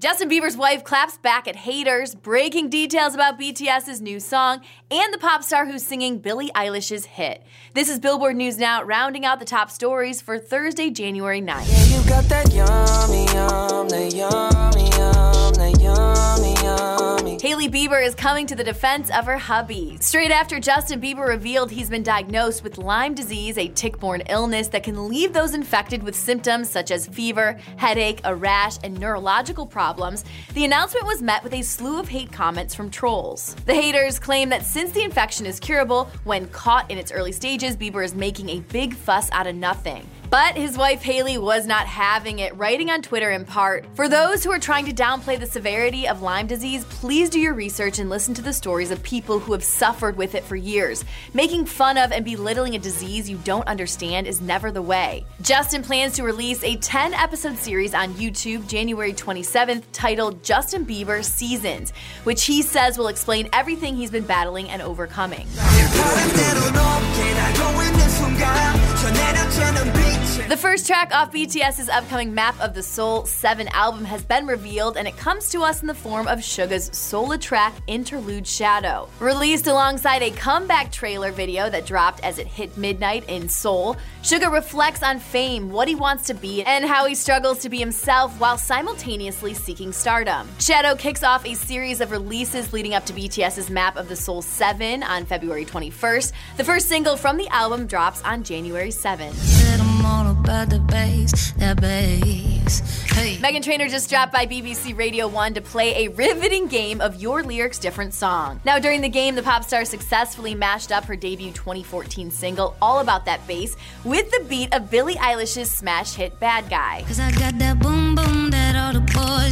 Justin Bieber's wife claps back at haters, breaking details about BTS's new song, and the pop star who's singing Billie Eilish's hit. This is Billboard News Now, rounding out the top stories for Thursday, January 9th. Yeah, Hailey Bieber is coming to the defense of her hubby. Straight after Justin Bieber revealed he's been diagnosed with Lyme disease, a tick borne illness that can leave those infected with symptoms such as fever, headache, a rash, and neurological problems, the announcement was met with a slew of hate comments from trolls. The haters claim that since the infection is curable, when caught in its early stages, Bieber is making a big fuss out of nothing. But his wife Hailey was not having it, writing on Twitter in part For those who are trying to downplay the severity of Lyme disease, please do your research and listen to the stories of people who have suffered with it for years. Making fun of and belittling a disease you don't understand is never the way. Justin plans to release a 10 episode series on YouTube January 27th titled Justin Bieber Seasons, which he says will explain everything he's been battling and overcoming. The first track off BTS's upcoming Map of the Soul 7 album has been revealed, and it comes to us in the form of Suga's solo track Interlude Shadow. Released alongside a comeback trailer video that dropped as it hit midnight in Seoul, Suga reflects on fame, what he wants to be, and how he struggles to be himself while simultaneously seeking stardom. Shadow kicks off a series of releases leading up to BTS's Map of the Soul 7 on February 21st. The first single from the album drops on January 7th. Meghan Trainor just dropped by BBC Radio 1 to play a riveting game of Your Lyrics Different Song. Now, during the game, the pop star successfully mashed up her debut 2014 single, All About That Bass, with the beat of Billie Eilish's smash hit Bad Guy. Cause I got that boom boom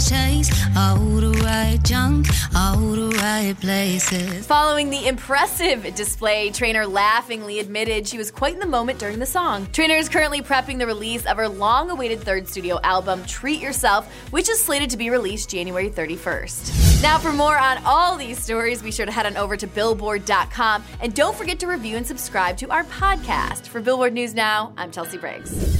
chase. All the right junk, all the right places. Following the impressive display, Trainor laughingly admitted she was quite in the moment during the song. Trainor is currently prepping the release of her long awaited third studio album, Treat Yourself, which is slated to be released January 31st. Now, for more on all these stories, be sure to head on over to Billboard.com and don't forget to review and subscribe to our podcast. For Billboard News Now, I'm Chelsea Briggs.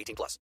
18 plus.